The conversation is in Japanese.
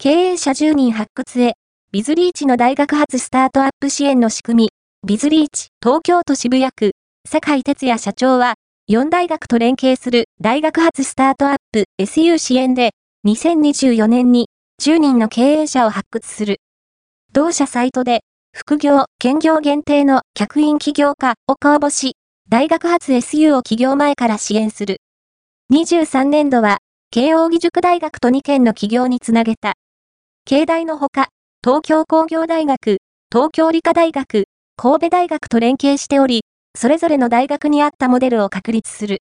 経営者10人発掘へ、ビズリーチの大学発スタートアップ支援の仕組み、ビズリーチ、東京都渋谷区、坂井哲也社長は、4大学と連携する大学発スタートアップ SU 支援で、2024年に10人の経営者を発掘する。同社サイトで、副業、兼業限定の客員起業家を公募し、大学発 SU を起業前から支援する。23年度は、慶応義塾大学と2件の起業につなげた。経大のほか、東京工業大学、東京理科大学、神戸大学と連携しており、それぞれの大学に合ったモデルを確立する。